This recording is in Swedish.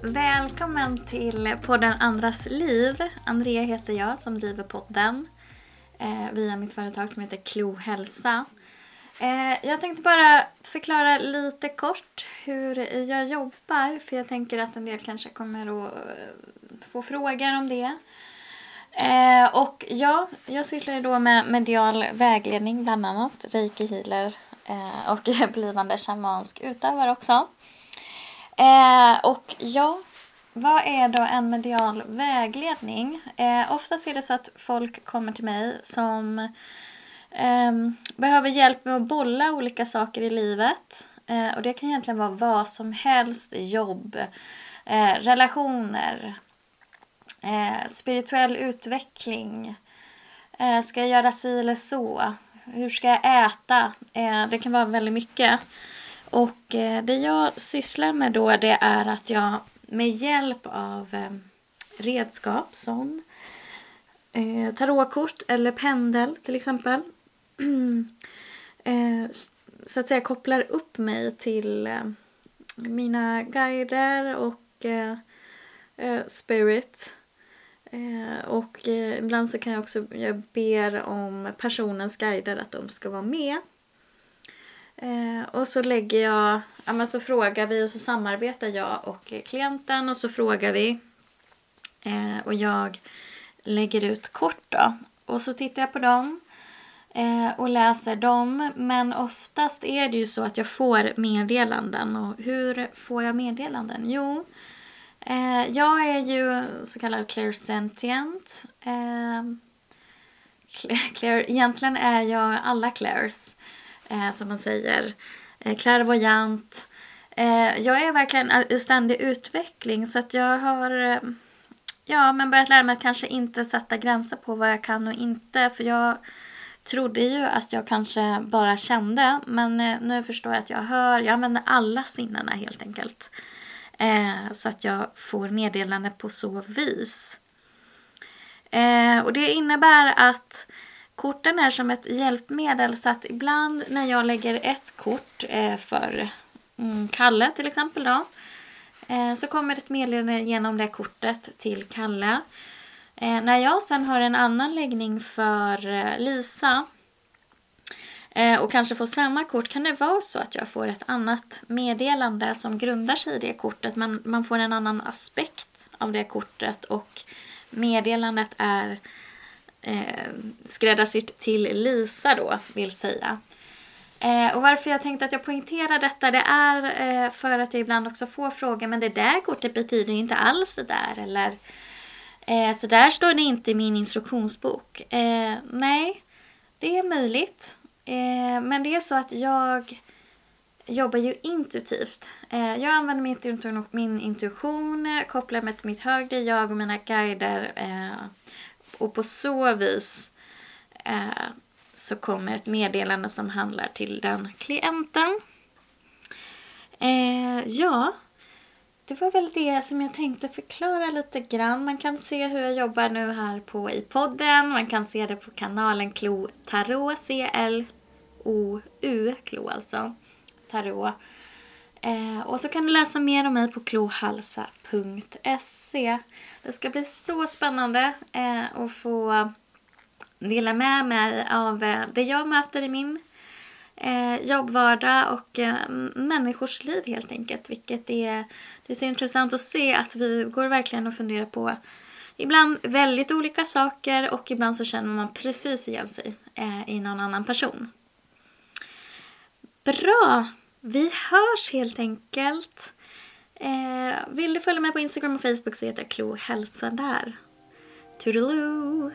Välkommen till podden Andras liv. Andrea heter jag som driver podden eh, via mitt företag som heter Klohälsa. Eh, jag tänkte bara förklara lite kort hur jag jobbar för jag tänker att en del kanske kommer att eh, få frågor om det. Eh, och ja, jag sysslar då med medial vägledning bland annat, reiki healer eh, och blivande shamansk utövare också. Eh, och ja, vad är då en medial vägledning? Eh, oftast är det så att folk kommer till mig som eh, behöver hjälp med att bolla olika saker i livet. Eh, och det kan egentligen vara vad som helst, jobb, eh, relationer, eh, spirituell utveckling. Eh, ska jag göra si eller så? Hur ska jag äta? Eh, det kan vara väldigt mycket. Och eh, det jag sysslar med då det är att jag med hjälp av eh, redskap som eh, tarotkort eller pendel till exempel så att säga kopplar upp mig till mina guider och spirit. och ibland så kan jag också, jag ber om personens guider att de ska vara med. Eh, och så lägger jag, ja men så frågar vi och så samarbetar jag och klienten och så frågar vi. Eh, och jag lägger ut kort då. Och så tittar jag på dem eh, och läser dem. Men oftast är det ju så att jag får meddelanden. Och hur får jag meddelanden? Jo, eh, jag är ju så kallad clairsentient. Eh, Claire, egentligen är jag alla clairs eh, som man säger. Eh, clairvoyant. Eh, jag är verkligen i ständig utveckling så att jag har eh, ja, men börjat lära mig att kanske inte sätta gränser på vad jag kan och inte. För jag trodde ju att jag kanske bara kände. Men eh, nu förstår jag att jag hör. Jag använder alla sinnena helt enkelt. Eh, så att jag får meddelande på så vis. Eh, och det innebär att Korten är som ett hjälpmedel så att ibland när jag lägger ett kort eh, för mm, Kalle till exempel då. Eh, så kommer ett meddelande genom det kortet till Kalle. Eh, när jag sen har en annan läggning för Lisa och kanske får samma kort kan det vara så att jag får ett annat meddelande som grundar sig i det kortet. Man, man får en annan aspekt av det kortet och meddelandet är eh, skräddarsytt till Lisa då, vill säga. Eh, och varför jag tänkte att jag poängterar detta det är eh, för att jag ibland också får frågan men det där kortet betyder ju inte alls det där eller eh, så där står det inte i min instruktionsbok. Eh, nej, det är möjligt. Eh, men det är så att jag jobbar ju intuitivt. Eh, jag använder min, min intuition, eh, kopplar mig till mitt högre jag och mina guider eh, och på så vis eh, så kommer ett meddelande som handlar till den klienten. Eh, ja, det var väl det som jag tänkte förklara lite grann. Man kan se hur jag jobbar nu här på i podden. Man kan se det på kanalen Klo Tarot, C-L-O-U, Klo alltså, Tarot. Eh, och så kan du läsa mer om mig på klohalsa.se. Det ska bli så spännande eh, att få dela med mig av det jag möter i min eh, jobbvardag och eh, människors liv helt enkelt. Vilket är, det är så intressant att se att vi går verkligen och funderar på ibland väldigt olika saker och ibland så känner man precis igen sig eh, i någon annan person. Bra! Vi hörs helt enkelt. Eh, vill du följa mig på Instagram och Facebook så heter jag Klo Hälsa där. Toodaloo!